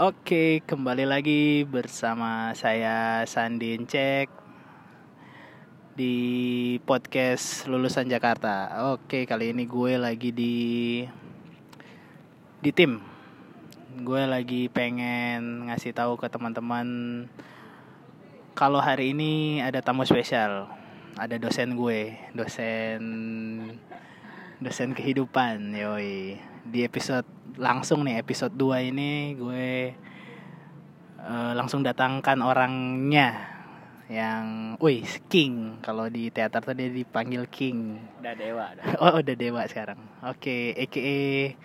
Oke, kembali lagi bersama saya Sandin Cek di podcast lulusan Jakarta. Oke, kali ini gue lagi di di tim. Gue lagi pengen ngasih tahu ke teman-teman kalau hari ini ada tamu spesial. Ada dosen gue, dosen dosen kehidupan, yoi. Di episode langsung nih episode 2 ini gue uh, langsung datangkan orangnya yang, wih King kalau di teater tadi dipanggil King. Udah dewa, udah. Oh udah dewa sekarang. Oke, EKE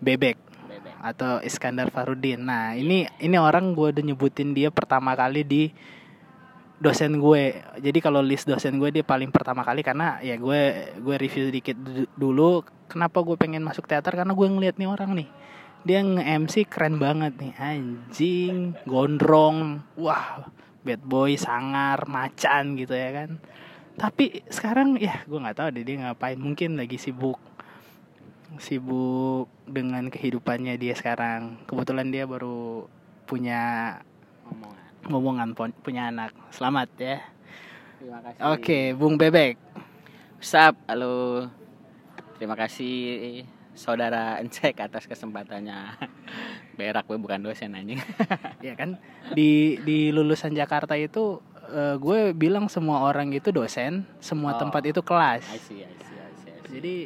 Bebek Bebek. atau Iskandar Farudin. Nah ini ini orang gue udah nyebutin dia pertama kali di dosen gue. Jadi kalau list dosen gue dia paling pertama kali karena ya gue gue review dikit du- dulu. Kenapa gue pengen masuk teater karena gue ngeliat nih orang nih. Dia nge-MC keren banget nih anjing, gondrong, wah bad boy, sangar, macan gitu ya kan. Tapi sekarang ya gue nggak tahu deh dia ngapain. Mungkin lagi sibuk sibuk dengan kehidupannya dia sekarang. Kebetulan dia baru punya Omongan. Ngomongan punya anak. Selamat ya. Terima kasih. Oke, Bung Bebek. Sup, halo. Terima kasih saudara Encek atas kesempatannya. Berak gue bukan dosen anjing. Ya kan di di lulusan Jakarta itu eh, gue bilang semua orang itu dosen, semua Oh. tempat itu kelas. I see, I see, I see, I see. Jadi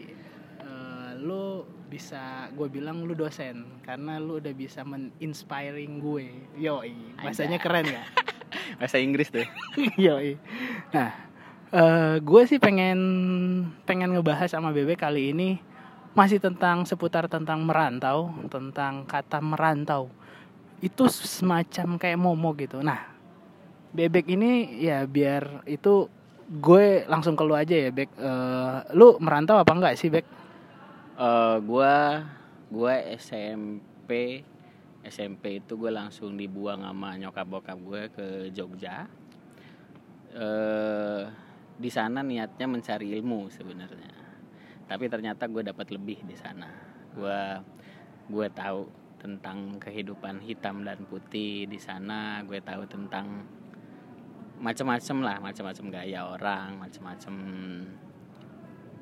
eh, lu bisa gue bilang lu dosen karena lu udah bisa men-inspiring gue. Yoi, bahasanya keren ya. bahasa Inggris tuh. Yoi. Nah, eh gue sih pengen pengen ngebahas sama Bebek kali ini masih tentang seputar tentang merantau, tentang kata merantau. Itu semacam kayak momo gitu. Nah, Bebek ini ya biar itu gue langsung ke lu aja ya, Bek. Eh, lu merantau apa enggak sih, Bek? Eh, gua gua SMP SMP itu gue langsung dibuang sama nyokap bokap gue ke Jogja. Eh di sana niatnya mencari ilmu sebenarnya. Tapi ternyata gue dapat lebih di sana. Gue gue tahu tentang kehidupan hitam dan putih di sana. Gue tahu tentang macam-macam lah, macam-macam gaya orang, macam-macam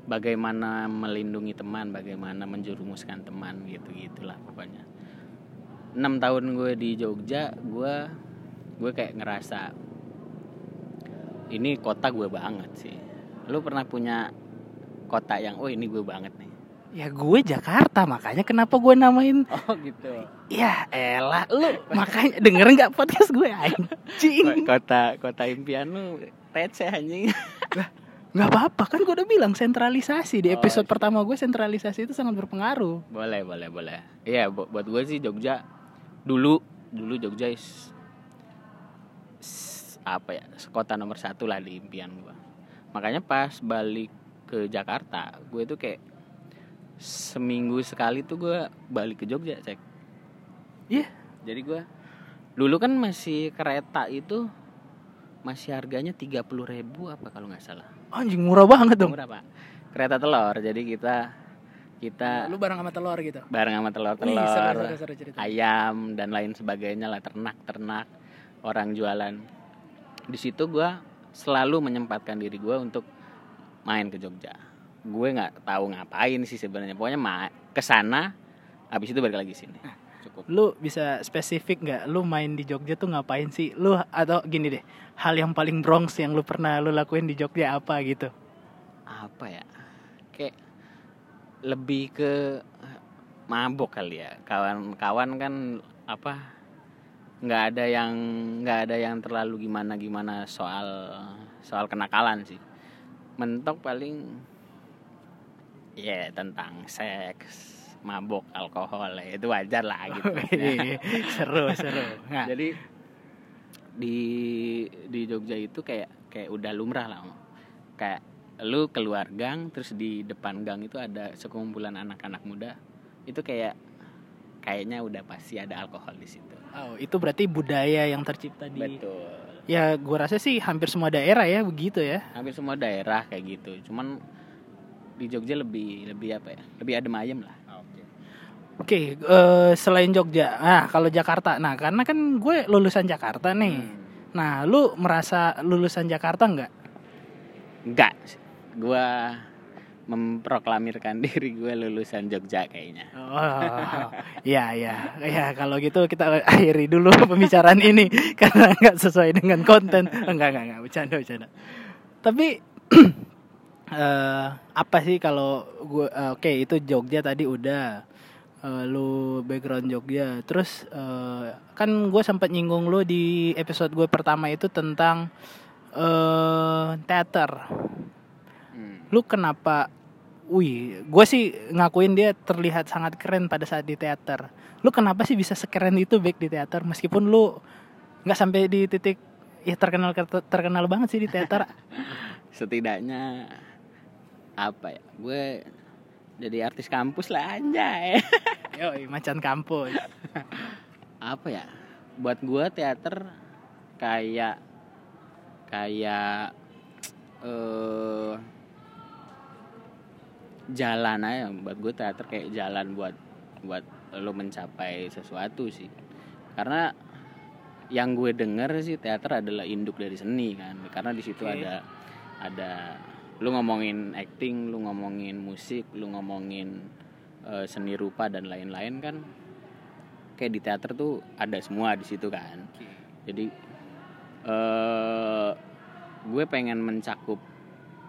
bagaimana melindungi teman, bagaimana menjerumuskan teman gitu gitulah pokoknya. enam tahun gue di Jogja, gue gue kayak ngerasa ini kota gue banget sih. Lu pernah punya kota yang oh ini gue banget nih. Ya gue Jakarta, makanya kenapa gue namain Oh gitu. Ya elah lu makanya denger nggak podcast gue anjing kota kota impian lu receh anjing. Nggak apa-apa kan gue udah bilang sentralisasi di Oh, episode iya. pertama gue sentralisasi itu sangat berpengaruh boleh boleh boleh. Iya bu- buat gue sih Jogja dulu dulu Jogja is, is- apa ya kota nomor satu lah di impian gue. Makanya pas balik ke Jakarta gue tuh kayak seminggu sekali tuh gue balik ke Jogja cek. Iya. Jadi gue dulu kan masih kereta itu masih harganya tiga puluh ribu apa kalau nggak salah. anjing murah banget dong Murah pak. Kereta telur jadi kita kita lu bareng sama telur gitu bareng sama Wih, telur-telur seru, seru, seru cerita. ayam dan lain sebagainya lah ternak-ternak orang jualan di situ gue selalu menyempatkan diri gue untuk main ke Jogja gue nggak tahu ngapain sih sebenarnya pokoknya ma ke sana habis itu balik lagi sini cukup. Lu bisa spesifik nggak? Lu main di Jogja tuh ngapain sih? Lu atau gini deh hal yang paling Bronx yang lu pernah lu lakuin di Jogja apa gitu? Apa ya? Kayak lebih ke mabok kali ya. Kawan-kawan kan apa nggak ada yang nggak ada yang terlalu gimana gimana soal soal kenakalan sih. Mentok paling ya tentang seks mabok alkohol ya. Itu wajar lah gitu. Seru seru. Nggak. jadi di di Jogja itu kayak kayak udah lumrah lah Om. kayak lu keluar gang terus di depan gang itu ada sekumpulan anak-anak muda. Itu kayak kayaknya udah pasti ada alkohol di situ. Oh itu berarti budaya yang tercipta di betul. Ya gua rasa sih hampir semua daerah ya begitu ya. Hampir semua daerah kayak gitu. Cuman di Jogja lebih lebih apa ya? Lebih adem ayem lah Oke, eh, selain Jogja, nah kalau Jakarta, nah karena kan gue lulusan Jakarta nih. Hmm. Nah, lu merasa lulusan Jakarta nggak? Enggak. Gua memproklamirkan diri gue lulusan Jogja kayaknya. Oh, iya iya, ya kalau gitu kita akhiri dulu pembicaraan ini karena nggak sesuai dengan konten. Enggak enggak enggak, bercanda bercanda. Tapi eh apa sih kalau gue eh, oke itu Jogja tadi udah Eh, lu background Jogja. Terus eh, kan gue sempat nyinggung lu di episode gue pertama itu tentang eh teater. Hmm. Lu kenapa Wih, gue sih ngakuin dia terlihat sangat keren pada saat di teater. Lu kenapa sih bisa sekeren itu back di teater meskipun lu nggak sampai di titik ya terkenal terkenal banget sih di teater. Setidaknya apa ya? Gue jadi artis kampus lah anjay. Yo, macan kampus. apa ya? Buat gue teater kayak kayak eh jalan aja buat gue teater kayak jalan buat buat lo mencapai sesuatu sih karena yang gue denger sih teater adalah induk dari seni kan karena di situ Oke. ada ada lu ngomongin acting lu ngomongin musik lu ngomongin eh, seni rupa dan lain-lain kan kayak di teater tuh ada semua di situ kan. Jadi eh gue pengen mencakup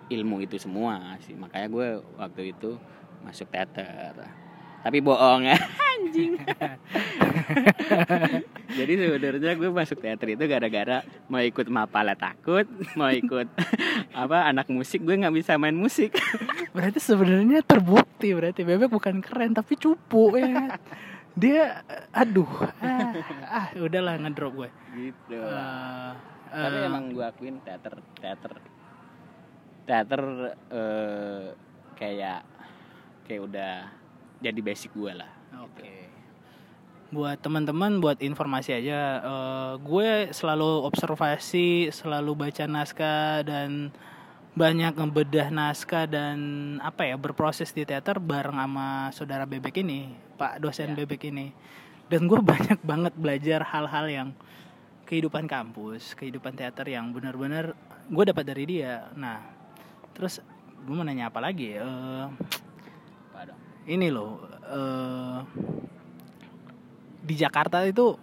ilmu itu semua sih. Makanya gue waktu itu masuk teater tapi bohong ya anjing jadi sebenarnya gue masuk teater itu gara-gara mau ikut mapala takut mau ikut apa anak musik gue nggak bisa main musik Berarti sebenarnya terbukti berarti bebek bukan keren tapi cupu ya. Dia aduh ah, ah udahlah ngedrop gue. gitu Eh, tapi eh, emang gue akuin teater teater teater eh, kayak kayak udah jadi basic gue lah Oke. Buat teman-teman, buat informasi aja, eh, gue selalu observasi, selalu baca naskah dan banyak ngebedah naskah dan apa ya berproses di teater bareng sama saudara bebek ini, Pak dosen Ya. bebek ini. Dan gue banyak banget belajar hal-hal yang kehidupan kampus, kehidupan teater yang benar-benar gue dapat dari dia. Nah, terus gue mau nanya apa lagi? ya? Ini loh eh di Jakarta itu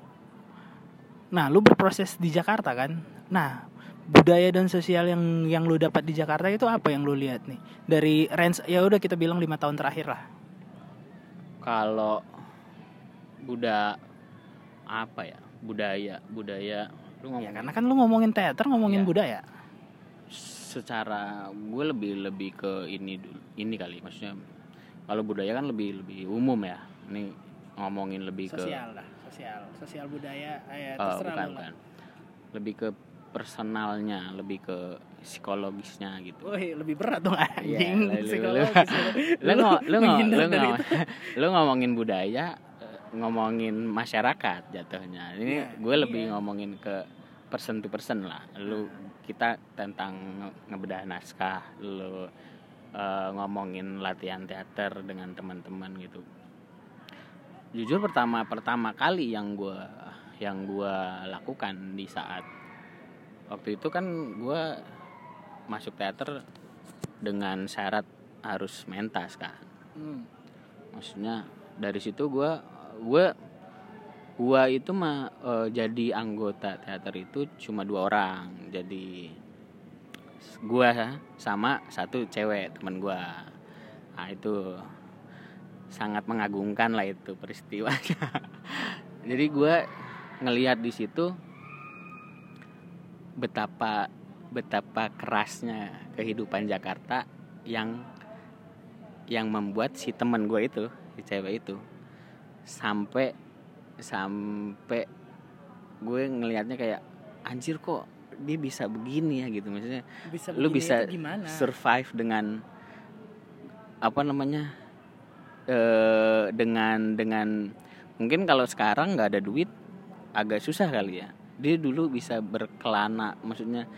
nah lu berproses di Jakarta kan? Nah budaya dan sosial yang yang lu dapat di Jakarta itu apa yang lu lihat nih? Dari range ya udah kita bilang lima tahun terakhir lah. Kalau budak apa ya? Budaya budaya lu ngomong ya karena kan lu ngomongin teater ngomongin Iya. budaya. Secara gue lebih lebih ke ini dulu ini kali maksudnya kalau budaya kan lebih lebih umum ya. Ini ngomongin lebih ke sosial lah sosial. Sosial budaya ya Oh, terserah bukan bukan. Lebih ke personalnya lebih ke psikologisnya gitu. Woi, lebih berat dong anjing. lu- psikologis. ngomongin budaya eh, ngomongin masyarakat jatuhnya. Ini Iya, gue lebih iya. ngomongin ke person to person lah. Lu kita tentang nge- ngebedah naskah lu eh, ngomongin latihan teater dengan teman-teman gitu. Jujur pertama pertama kali yang gue yang gua lakukan di saat waktu itu kan gue masuk teater dengan syarat harus mentas kan Hmm. maksudnya dari situ gua gua gua itu mah eh, jadi anggota teater itu cuma dua orang. Jadi gua sama satu cewek teman gua. Nah itu sangat mengagumkan lah itu peristiwanya. Jadi gua ngelihat di situ betapa betapa kerasnya kehidupan Jakarta yang yang membuat si teman gue itu si cewek itu sampai sampai gue ngelihatnya kayak anjir kok dia bisa begini ya gitu. Maksudnya bisa lu bisa survive dengan apa namanya eh dengan dengan mungkin kalau sekarang nggak ada duit agak susah kali ya. Dia dulu bisa berkelana maksudnya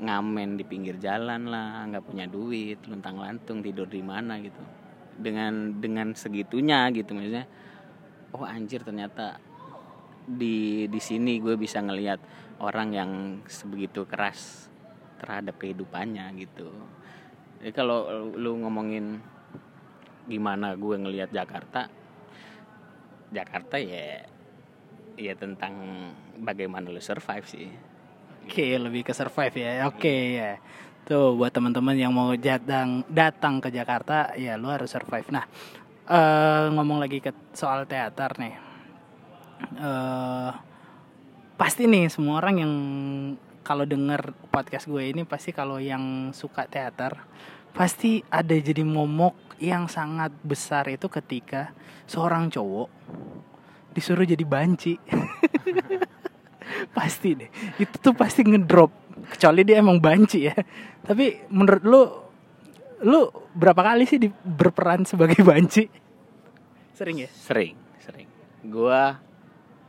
ngamen di pinggir jalan lah nggak punya duit luntang lantung tidur di mana gitu. Dengan dengan segitunya gitu maksudnya oh anjir ternyata di di sini gue bisa ngelihat orang yang sebegitu keras terhadap kehidupannya gitu jadi kalau lu ngomongin gimana gue ngelihat Jakarta Jakarta ya ya tentang bagaimana lu survive sih Oke, lebih ke survive ya. Oke ya. Tuh buat teman-teman yang mau datang datang ke Jakarta, ya lu harus survive. Nah, eh ngomong lagi ke soal teater nih. Eh pasti nih semua orang yang kalau denger podcast gue ini pasti kalau yang suka teater pasti ada jadi momok yang sangat besar itu ketika seorang cowok disuruh jadi banci. pasti deh. Itu tuh pasti ngedrop. Kecuali dia emang banci ya. Tapi menurut lu lu berapa kali sih di, berperan sebagai banci? Sering ya? Sering sering. Gue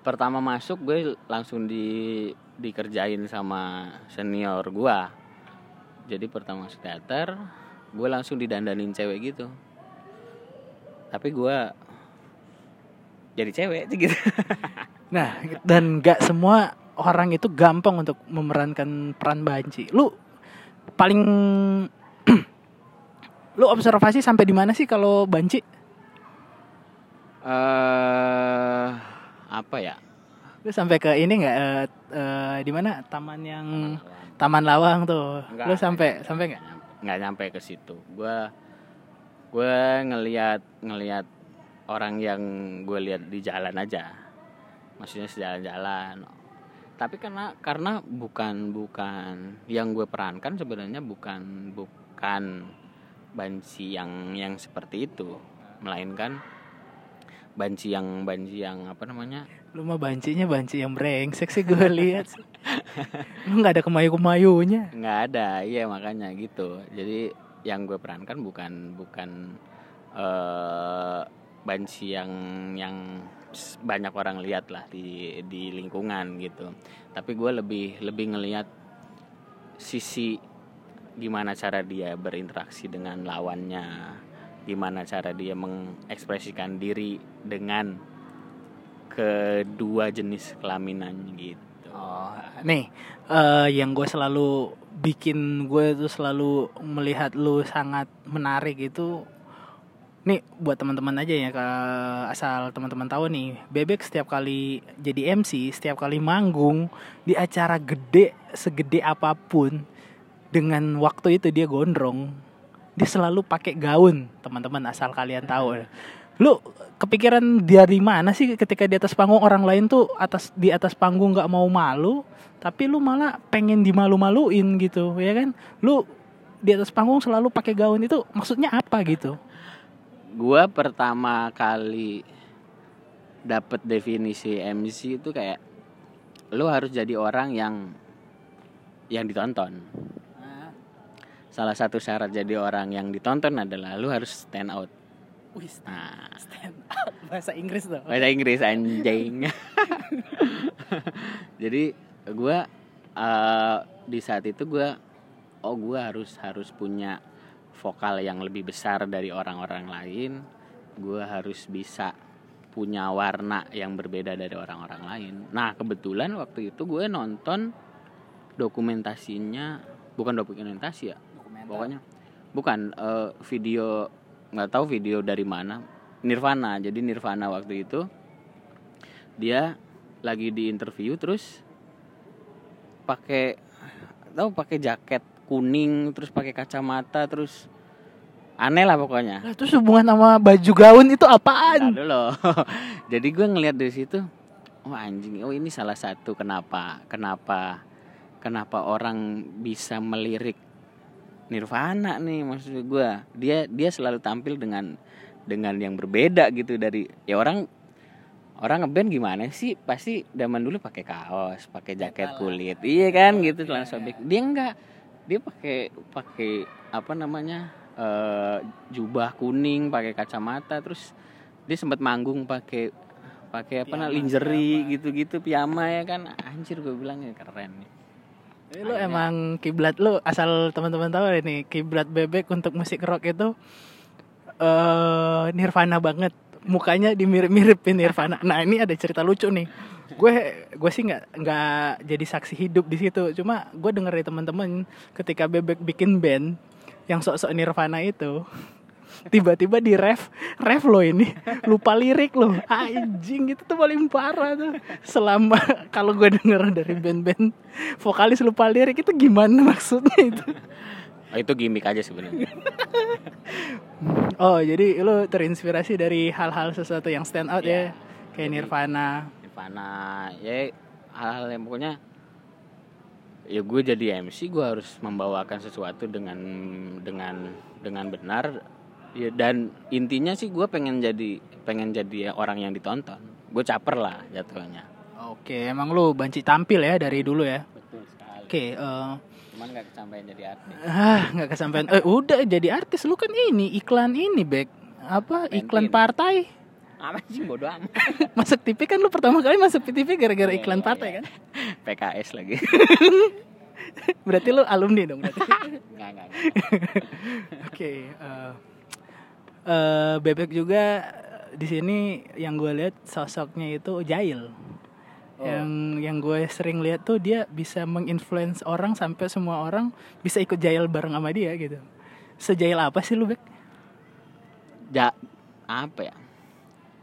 pertama masuk gue langsung di dikerjain sama senior gue jadi pertama masuk teater gue langsung didandanin cewek gitu. Tapi gue jadi cewek gitu. Nah dan gak semua orang itu gampang untuk memerankan peran banci. Lu paling lu observasi sampai di mana sih kalau banci? Eh apa ya? Lu sampai ke ini nggak eh, eh, di mana? Taman yang taman lawang tuh. Enggak, lu sampai sampai nggak? Nggak nyampe ke situ. Gue gue ngelihat ngelihat orang yang gue lihat di jalan aja. Maksudnya sejalan-jalan. Tapi karena karena bukan bukan yang gue perankan sebenarnya bukan bukan banci yang yang seperti itu. Melainkan banci yang banci yang apa namanya Lu mah bancinya banci yang brengsek sih gue lihat. Lu nggak ada kemayu-kemayunya. nggak ada iya makanya gitu jadi yang gue perankan bukan bukan eh banci yang yang banyak orang lihat lah di di lingkungan gitu tapi gue lebih lebih ngelihat sisi gimana cara dia berinteraksi dengan lawannya gimana cara dia mengekspresikan diri dengan kedua jenis kelaminannya gitu. Oh, nih eh, yang gue selalu bikin gue tuh selalu melihat lu sangat menarik itu nih buat teman-teman aja ya asal teman-teman tahu nih bebek setiap kali jadi MC setiap kali manggung di acara gede segede apa pun dengan waktu itu dia gondrong dia selalu pakai gaun teman-teman asal kalian tahu. Lu kepikiran dari mana sih ketika di atas panggung? Orang lain tuh atas di atas panggung nggak mau malu tapi lu malah pengen dimalu-maluin gitu ya kan? Lu di atas panggung selalu pakai gaun itu maksudnya apa gitu? Gua pertama kali dapat definisi MC itu kayak lu harus jadi orang yang yang ditonton. Salah satu syarat jadi orang yang ditonton adalah lu harus stand out. Wih, Nah, stand out bahasa Inggris tuh bahasa Inggris anjing. jadi gua eh, di saat itu gua oh gua harus harus punya vokal yang lebih besar dari orang-orang lain. Gua harus bisa punya warna yang berbeda dari orang-orang lain. Nah, kebetulan waktu itu gue nonton dokumentasinya bukan dokumentasi ya. Pokoknya bukan eh, video nggak tahu video dari mana. Nirvana. Jadi Nirvana waktu itu dia lagi di interview terus pakai tahu pakai jaket kuning terus pakai kacamata terus aneh lah pokoknya Lah, terus hubungan sama baju gaun itu apaan dulu. Jadi gue ngeliat dari situ, oh anjing, oh ini salah satu kenapa, kenapa, kenapa orang bisa melirik Nirvana nih maksud gue. Dia dia selalu tampil dengan dengan yang berbeda gitu dari ya orang orang ngeband gimana sih? Pasti zaman dulu pakai kaos, pakai jaket kulit, iya kan gitu celana sobek. Dia enggak, dia pakai pakai apa namanya eh, jubah kuning, pakai kacamata, terus dia sempat manggung pakai pakai apa nah lingerie gitu-gitu piyama ya kan. Anjir gue bilang ya keren nih Jadi lu emang kiblat. Lu asal teman-teman tahu ini kiblat bebek untuk musik rock itu eh Nirvana banget. Mukanya dimirip-miripin Nirvana. Nah ini ada cerita lucu nih. Gue gue sih nggak nggak jadi saksi hidup di situ. Cuma gue denger dari teman-teman ketika bebek bikin band yang sok-sok Nirvana itu tiba-tiba di ref ref lo ini. Lupa lirik lo anjing itu tuh paling parah tuh. Selama kalau gue denger dari band-band vokalis lupa lirik itu gimana maksudnya itu? Oh, itu gimmick aja sebenarnya. oh jadi lo terinspirasi dari hal-hal sesuatu yang stand out Iya. ya kayak Jadi- Nirvana. Nirvana ya hal-hal yang pokoknya ya gue jadi MC gue harus membawakan sesuatu dengan dengan dengan benar ya dan intinya sih gue pengen jadi pengen jadi orang yang ditonton. Gue caper lah jatuhnya. Oke emang lo banci tampil ya dari dulu ya? Betul sekali. Oke eh, cuman gak kesampaian jadi artis. Ah nggak kesampaian. Eh udah jadi artis. Lu kan ini iklan ini Bek. Apa iklan Bentin. partai. Apa sih bodo amat. Masuk TV kan lu pertama kali masuk TV gara-gara Iya, iklan iya, partai iya. kan? PKS lagi. Berarti lu alumni dong berarti. Nggak nggak nggak. oke eh eh, bebek juga di sini yang gue lihat sosoknya itu Jail. Oh. yang yang gue sering lihat tuh dia bisa menginfluence orang sampai semua orang bisa ikut Jail bareng sama dia gitu. Sejail apa sih lu Bek? ja apa ya?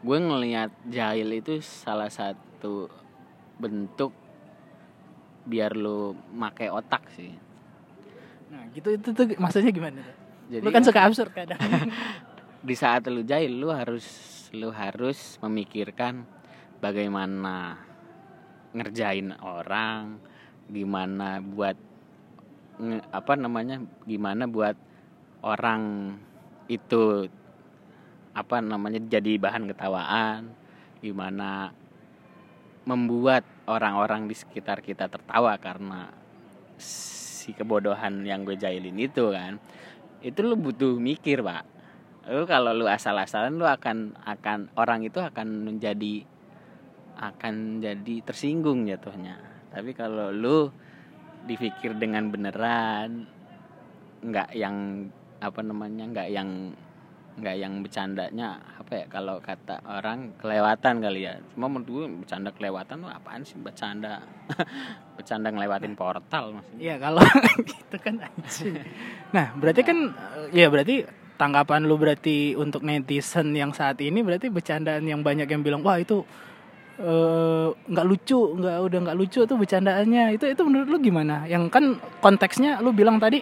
Gue ngelihat jahil itu salah satu bentuk biar lu make otak sih. Nah gitu itu tuh maksudnya gimana jadi lu kan suka absurd kadang di saat lu jahil lu harus lu harus memikirkan bagaimana ngerjain orang gimana buat nge- apa namanya gimana buat orang itu apa namanya jadi bahan ketawaan gimana membuat orang-orang di sekitar kita tertawa karena si kebodohan yang gue jahilin itu kan. Itu lu butuh mikir pak lu kalau lu asal-asalan lu akan akan orang itu akan menjadi akan jadi tersinggung jatuhnya. Tapi kalau lu dipikir dengan beneran nggak yang apa namanya nggak yang nggak yang bercandanya apa ya kalau kata orang kelewatan kali ya. Cuma menurut gue bercanda kelewatan tuh apaan sih? Bercanda bercanda ngelewatin portal maksudnya. Iya kalau gitu kan anjing. Nah berarti kan eh, ya berarti tanggapan lu berarti untuk netizen yang saat ini berarti bercandaan yang banyak yang bilang wah itu eh, nggak lucu nggak udah nggak lucu tuh bercandaannya. Itu itu menurut lu gimana? Yang kan konteksnya lu bilang tadi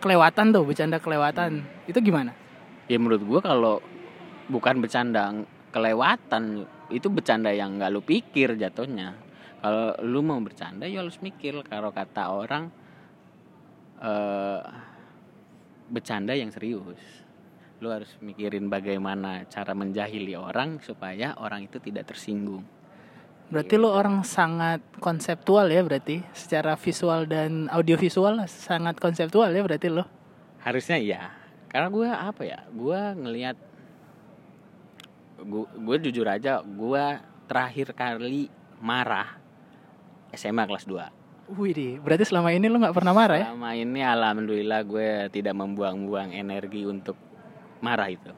kelewatan tuh bercanda kelewatan. Itu gimana? ya menurut gue kalau bukan bercanda kelewatan itu bercanda yang nggak lu pikir jatuhnya. Kalau lu mau bercanda ya harus mikir. Kalau kata orang eh bercanda yang serius lu harus mikirin bagaimana cara menjahili orang supaya orang itu tidak tersinggung. Berarti lu orang sangat konseptual ya berarti? Secara visual dan audiovisual sangat konseptual ya berarti lo. harusnya iya. Karena gue apa ya gue ngelihat gue jujur aja gue terakhir kali marah SMA kelas 2 Wih berarti selama ini lu nggak pernah marah ya? Selama ini alhamdulillah gue tidak membuang-buang energi untuk marah itu.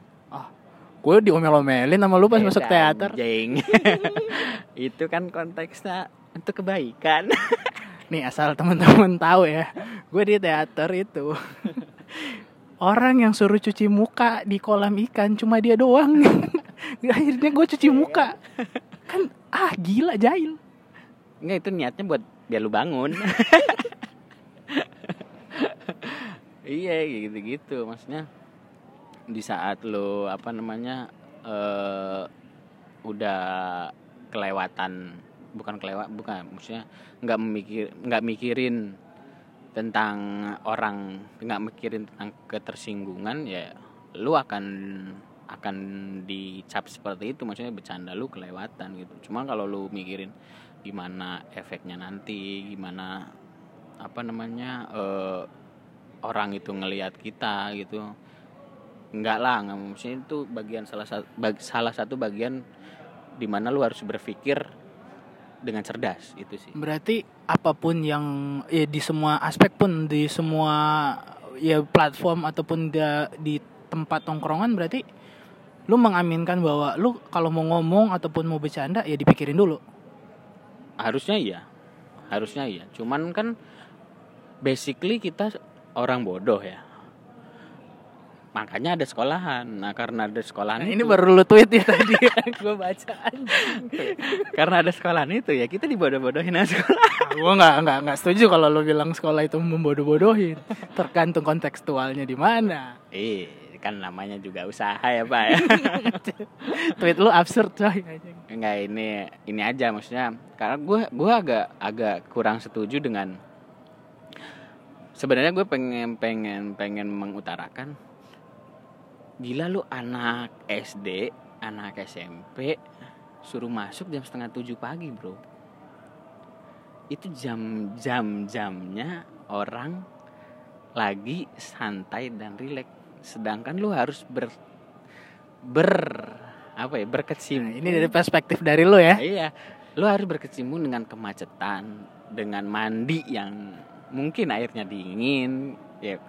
Gue diomel-omelin sama lu pas Beda, masuk teater. anjing. itu kan konteksnya untuk kebaikan. Nih asal teman-teman tahu ya, gue di teater itu orang yang suruh cuci muka di kolam ikan cuma dia doang. Akhirnya gue cuci muka. Kan ah gila jahil. Enggak itu niatnya buat biar lu bangun. iya gitu-gitu maksudnya di saat lu apa namanya eh udah kelewatan bukan kelewat bukan maksudnya nggak memikir nggak mikirin tentang orang nggak mikirin tentang ketersinggungan ya lu akan akan dicap seperti itu maksudnya bercanda lu kelewatan gitu. Cuma kalau lu mikirin gimana efeknya nanti gimana apa namanya eh, orang itu ngelihat kita gitu enggak lah nggak maksudnya itu bagian salah satu salah satu bagian di mana lu harus berpikir dengan cerdas itu sih. Berarti apa pun yang ya di semua aspek pun di semua ya platform ataupun da- di tempat tongkrongan berarti lu mengaminkan bahwa lu kalau mau ngomong ataupun mau bercanda ya dipikirin dulu. Harusnya iya. Harusnya iya. Cuman kan basically kita orang bodoh ya makanya ada sekolahan. Nah karena ada sekolahan nah, itu, ini baru lu tweet ya tadi. Gue baca karena ada sekolahan itu ya kita dibodoh-bodohin aja. Sekolah gue nggak nggak nggak setuju kalau lu bilang sekolah itu membodoh-bodohin. Tergantung kontekstualnya di mana. Eh kan namanya juga usaha ya pak ya. Tweet lu absurd coy enggak ini ini aja maksudnya. Karena gue gue agak agak kurang setuju dengan sebenarnya gue pengen pengen pengen mengutarakan gila lu anak SD anak SMP suruh masuk jam setengah tujuh pagi bro. Itu jam jam jamnya orang lagi santai dan rileks. Sedangkan lu harus ber ber apa ya berkecimpung. Nah, ini dari perspektif dari lu ya. Iya. Lu harus berkecimpung dengan kemacetan dengan mandi yang mungkin airnya dingin ya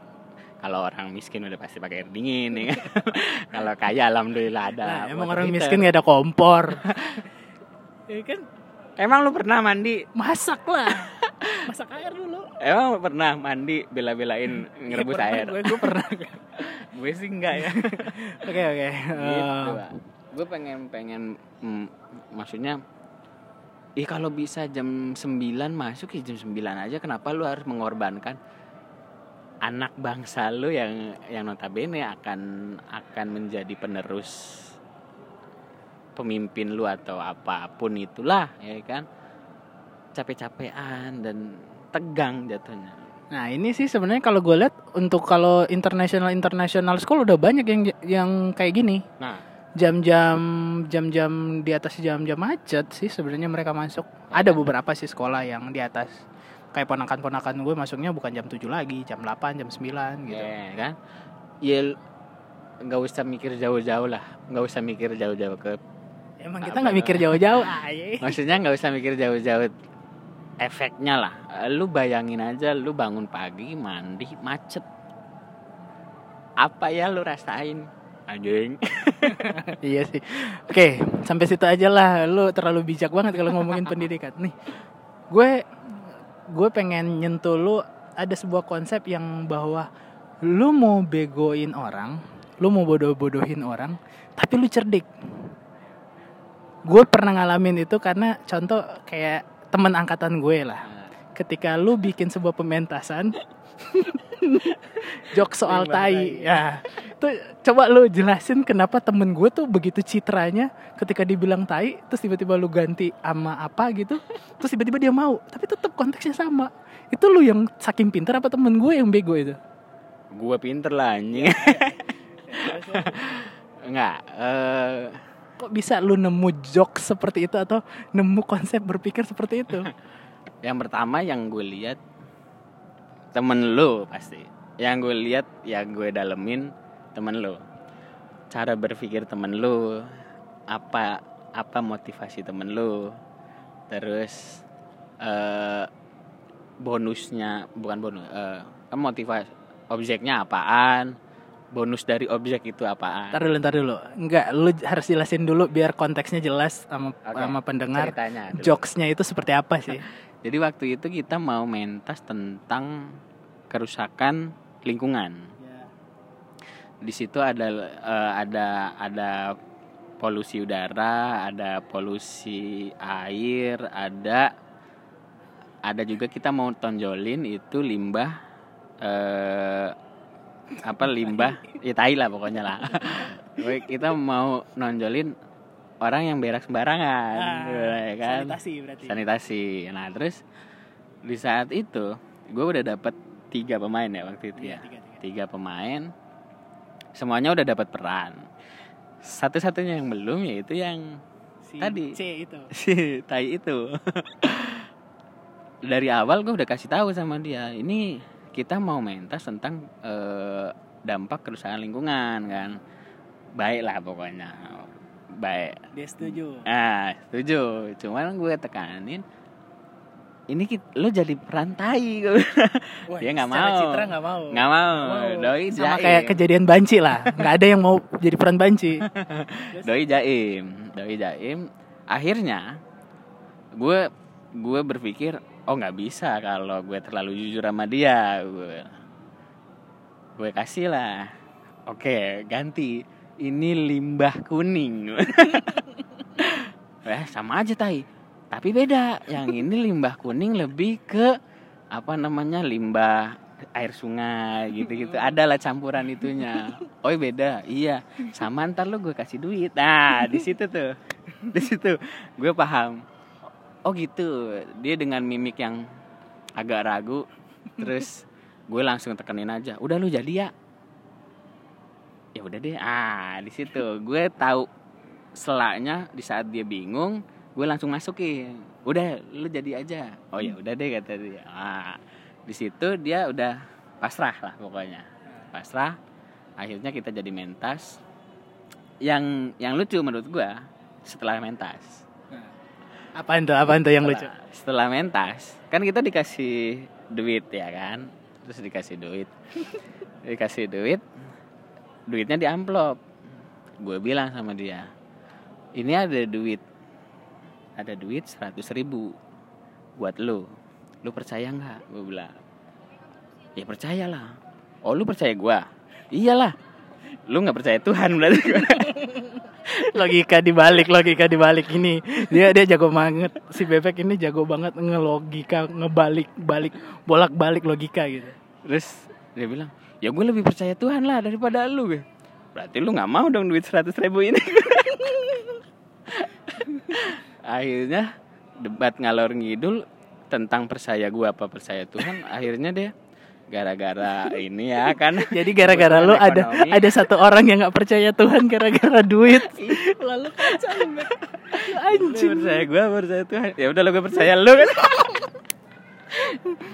kalau orang miskin udah pasti pakai air dingin ya. kalau kaya alhamdulillah ada nah, emang orang miskin gak ada kompor. Ya kan? Emang lu pernah mandi? Masak lah. Masak air dulu. Emang lu pernah mandi bela-belain ngerebus Pernah, air? gue, gue pernah. Gue sih enggak ya. Oke oke. Gitu Eh, gue pengen pengen mm, maksudnya Ih kalau bisa jam 9 masuk ya jam 9 aja. Kenapa lu harus mengorbankan anak bangsa lu yang yang notabene akan akan menjadi penerus pemimpin lu atau apa pun itulah ya kan? Capek-capean dan tegang jatuhnya. Nah ini sih sebenarnya kalau gue lihat untuk kalau international international school udah banyak yang yang kayak gini. Nah. Jam-jam jam-jam di atas jam-jam macet sih sebenarnya mereka masuk. Ada beberapa sih sekolah yang di atas kayak ponakan-ponakan gue masuknya bukan jam 7 lagi jam 8 jam 9 gitu. Ya kan? Ya nggak usah mikir jauh-jauh lah. Nggak usah mikir jauh-jauh ke emang kita nggak mikir jauh-jauh? Maksudnya nggak usah mikir jauh-jauh efeknya lah. Lu bayangin aja lu bangun pagi mandi macet. Apa ya lu rasain? Anjing. Iya sih. Oke sampai situ aja lah. Lu terlalu bijak banget kalau ngomongin pendidikan. Nih gue gue pengen nyentuh lu ada sebuah konsep yang bahwa lu mau begoin orang lu mau bodoh-bodohin orang tapi lu cerdik. Gue pernah ngalamin itu karena contoh kayak teman angkatan gue lah. Ketika lu bikin sebuah pementasan jok soal tai. ya. Tuh coba lu jelasin kenapa temen gue tuh begitu citranya ketika dibilang tai terus tiba-tiba lu ganti ama apa gitu terus tiba-tiba dia mau tapi tetap konteksnya sama. Itu lu yang saking pinter apa temen gue yang bego itu? Gue pinter lah anjing. Nggak eh. Kok bisa lu nemu jok seperti itu atau nemu konsep berpikir seperti itu? Yang pertama yang gue lihat temen lu pasti yang gue lihat yang gue dalemin temen lu cara berpikir temen lu apa apa motivasi temen lu terus eh bonusnya bukan bonus eh kan motivasi objeknya apaan bonus dari objek itu apaan Ntar dulu, ntar dulu. Enggak, lu harus jelasin dulu biar konteksnya jelas sama Oke, sama pendengar. ceritanya. Jokesnya itu seperti apa sih? Jadi waktu itu kita mau mentas tentang kerusakan lingkungan. Di situ ada eh, ada ada polusi udara, ada polusi air, ada ada juga kita mau tonjolin itu limbah eh apa limbah ya tai lah pokoknya lah. Kita mau nonjolin orang yang berak sembarangan, ya kan? Sanitasi berarti. sanitasi. Nah terus di saat itu gue udah dapat tiga pemain ya waktu itu Iya, ya. tiga, tiga. Tiga pemain, semuanya udah dapat peran. Satu-satunya yang belum yaitu yang Si Tadi. C itu. si tai itu. Dari awal gue udah kasih tahu sama dia, ini kita mau mentas tentang eh, dampak kerusakan lingkungan kan. Baik lah pokoknya. Baik. Dia setuju. Ah, setuju. Cuman gue tekanin ini kit- lu jadi perantai Wah, Dia nggak mau. Citra nggak mau. nggak mau doi Sama jaim kayak kejadian banci lah. Nggak ada yang mau jadi peran banci. doi jaim doi jaim akhirnya gue gue berpikir oh nggak bisa kalau gue terlalu jujur sama dia gue gue kasih lah oke ganti ini limbah kuning. Eh sama aja tai. Tapi beda. Yang ini limbah kuning lebih ke apa namanya limbah air sungai gitu-gitu. Ada lah campuran itunya. Oh beda. Iya. Sama ntar lu gue kasih duit. Nah di situ tuh. Di situ. Gue paham. Oh gitu. Dia dengan mimik yang agak ragu. Terus gue langsung tekenin aja. Udah lu jadi ya ya udah deh ah di situ. Gue tahu selaknya di saat dia bingung gue langsung masukin. Udah lu jadi aja. Oh ya udah deh kata dia. Ah di situ dia udah pasrah lah pokoknya. Pasrah akhirnya kita jadi mentas. Yang yang lucu menurut gue setelah mentas. Apaan tuh? Apaan tuh yang lucu? setelah, setelah mentas kan kita dikasih duit ya kan? Terus dikasih duit. Dikasih duit duitnya di amplop gue bilang sama dia ini ada duit. Ada duit seratus ribu buat lu. Lu percaya nggak? Gue bilang ya percayalah. Oh lu percaya gue iyalah. Lu nggak percaya Tuhan berarti logika dibalik logika dibalik ini. Dia dia jago banget. Si bebek ini jago banget ngelogika ngebalik balik bolak balik logika gitu. Terus dia bilang ya gue lebih percaya Tuhan lah daripada lu gue berarti lu nggak mau dong duit seratus ribu ini. Akhirnya debat ngalor ngidul tentang percaya gue apa percaya Tuhan akhirnya dia gara-gara ini ya kan. Jadi gara-gara lu ada ekonomi. ada satu orang yang nggak percaya Tuhan gara-gara duit. Lalu kacau lu. Lu Lu anjing. Percaya gue percaya Tuhan. Ya udah lo gue percaya lu kan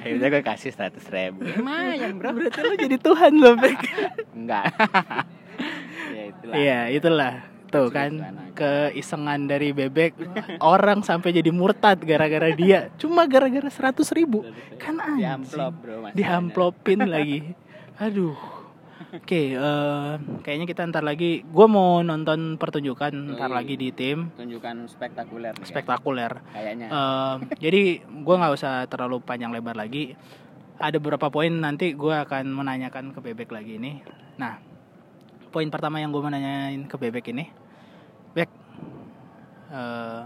akhirnya gue kasih seratus ribu. Lumayan bro. Berarti lu jadi Tuhan lo Bek. Enggak. Ya itulah. Iya itulah. Tuh kan keisengan dari bebek orang sampai jadi murtad gara-gara dia. Cuma gara-gara seratus ribu. Kan di anjing. amplop bro diamplopin lagi. Aduh oke eh, kayaknya kita ntar lagi gue mau nonton pertunjukan ntar Yoi. lagi di tim. tunjukkan spektakuler nih, spektakuler. Kayaknya. Eh, jadi gue nggak usah terlalu panjang lebar lagi. Ada beberapa poin nanti gue akan menanyakan ke bebek lagi ini. Nah poin pertama yang gue mau nanyain ke bebek ini bek eh,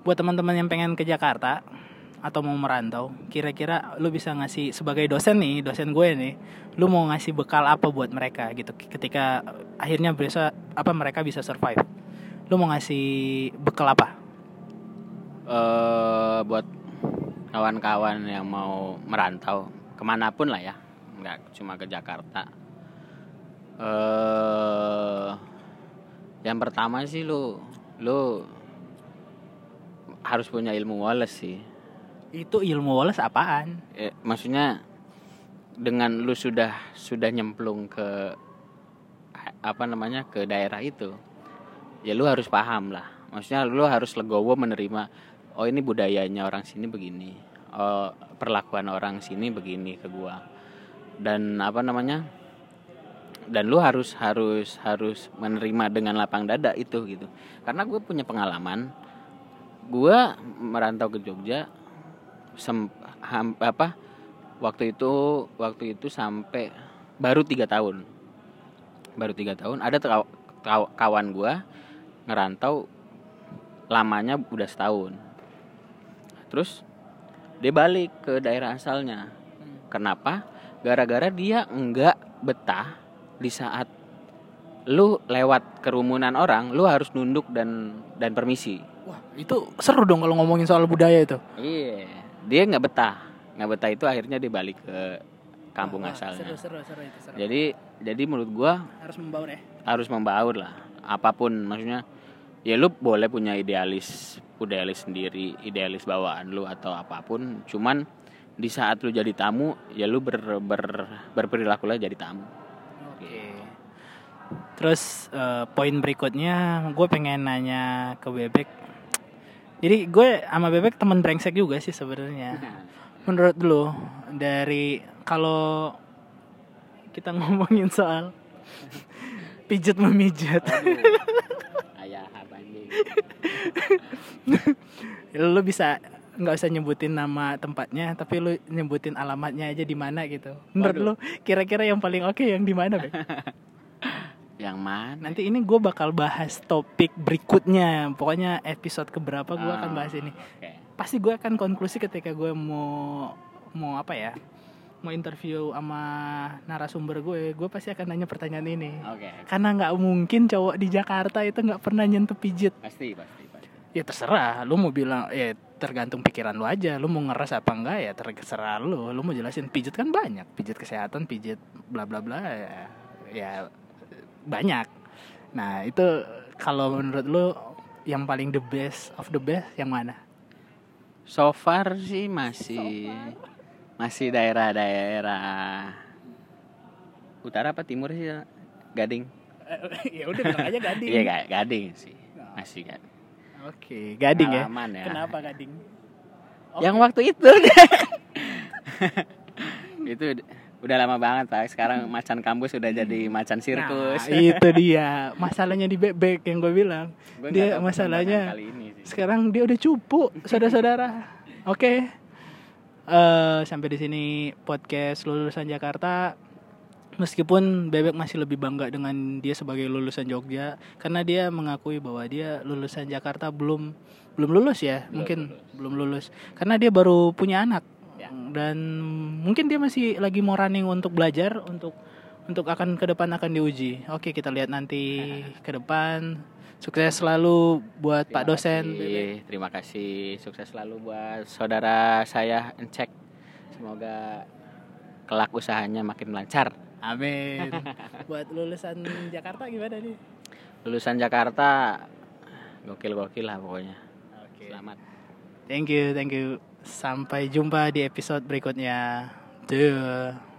buat teman-teman yang pengen ke Jakarta atau mau merantau kira-kira lu bisa ngasih sebagai dosen nih dosen gue nih lu mau ngasih bekal apa buat mereka gitu? Ketika akhirnya bisa apa mereka bisa survive? Lu mau ngasih bekal apa? Eh buat kawan-kawan yang mau merantau ke mana pun lah ya nggak cuma ke Jakarta. Eh yang pertama sih lu lu harus punya ilmu Wallace sih Itu ilmu Wallace apaan? Eh, maksudnya dengan lu sudah sudah nyemplung ke apa namanya ke daerah itu ya lu harus paham lah. Maksudnya lu harus legowo menerima oh ini budayanya orang sini begini oh perlakuan orang sini begini ke gua. Dan apa namanya dan lu harus harus harus menerima dengan lapang dada itu gitu. Karena gue punya pengalaman gua merantau ke Jogja sem- ham- apa waktu itu waktu itu sampai baru tiga tahun. Baru tiga tahun. Ada kaw- kaw- kawan gua ngerantau lamanya udah setahun. Terus dia balik ke daerah asalnya. Kenapa? Gara-gara dia enggak betah di saat lu lewat kerumunan orang lu harus nunduk dan dan permisi. Wah, itu seru dong kalau ngomongin soal budaya itu. Iya, dia nggak betah, nggak betah itu akhirnya dia balik ke kampung Wah, asalnya. Seru, seru, seru itu seru. Jadi, jadi menurut gua harus membaur ya. harus membaur lah, apa pun maksudnya. Ya lu boleh punya idealis, idealis sendiri, idealis bawaan lu atau apa pun. Cuman di saat lu jadi tamu, ya lu ber, ber, berperilaku lah jadi tamu. Oke. Terus eh, poin berikutnya gue pengen nanya ke Bebek Jadi gue sama bebek temen brengsek juga sih sebenarnya. Menurut lu dari kalau kita ngomongin soal pijet memijat. Ayah banding. lu bisa nggak usah nyebutin nama tempatnya, tapi lu nyebutin alamatnya aja di mana gitu. Menurut Waduh. lu kira-kira yang paling oke yang di mana, Bek? Yang mana? Nanti ini gue bakal bahas topik berikutnya. Pokoknya episode keberapa gue akan Ah, bahas ini. Oke. Pasti gue akan konklusi ketika gue mau mau apa ya? Mau interview sama narasumber gue, gue pasti akan nanya pertanyaan ini. Oke. Karena nggak mungkin cowok di Jakarta itu nggak pernah nyentuh pijit. Pasti, pasti, pasti. Ya terserah, lu mau bilang ya tergantung pikiran lu aja. Lu mau ngeras apa enggak ya terserah lu. Lu mau jelasin pijit kan banyak, pijit kesehatan, pijit bla bla bla ya, ya banyak. Nah, itu kalau menurut lu yang paling the best of the best yang mana? So far sih masih masih daerah-daerah utara apa timur sih Gading. ya udah bilang aja Gading. Iya Ga- Gading sih. Masih Gading. Oke, Gading ya. Ya. Kenapa Gading? Oh. Yang waktu itu itu udah lama banget pak. Sekarang macan kampus udah jadi macan sirkus. Nah, itu dia. Masalahnya di bebek yang gue bilang. Gua dia masalahnya perkembangan kali ini sih. sekarang dia udah cupu, saudara-saudara. Oke. Eh sampai di sini podcast lulusan Jakarta. Meskipun Bebek masih lebih bangga dengan dia sebagai lulusan Jogja karena dia mengakui bahwa dia lulusan Jakarta belum belum lulus ya, Belum mungkin lulus. belum lulus. Karena dia baru punya anak. Ya. Dan mungkin dia masih lagi mau running untuk belajar untuk untuk akan ke depan akan diuji. Oke, kita lihat nanti ke depan. Sukses selalu buat Pak Terima dosen. kasih. Terima kasih. Sukses selalu buat saudara saya Encek. Semoga kelak usahanya makin lancar. Amin. Buat lulusan Jakarta gimana nih? Lulusan Jakarta gokil-gokil lah pokoknya. Oke. Selamat. Thank you, thank you. Sampai jumpa di episode berikutnya. Duh.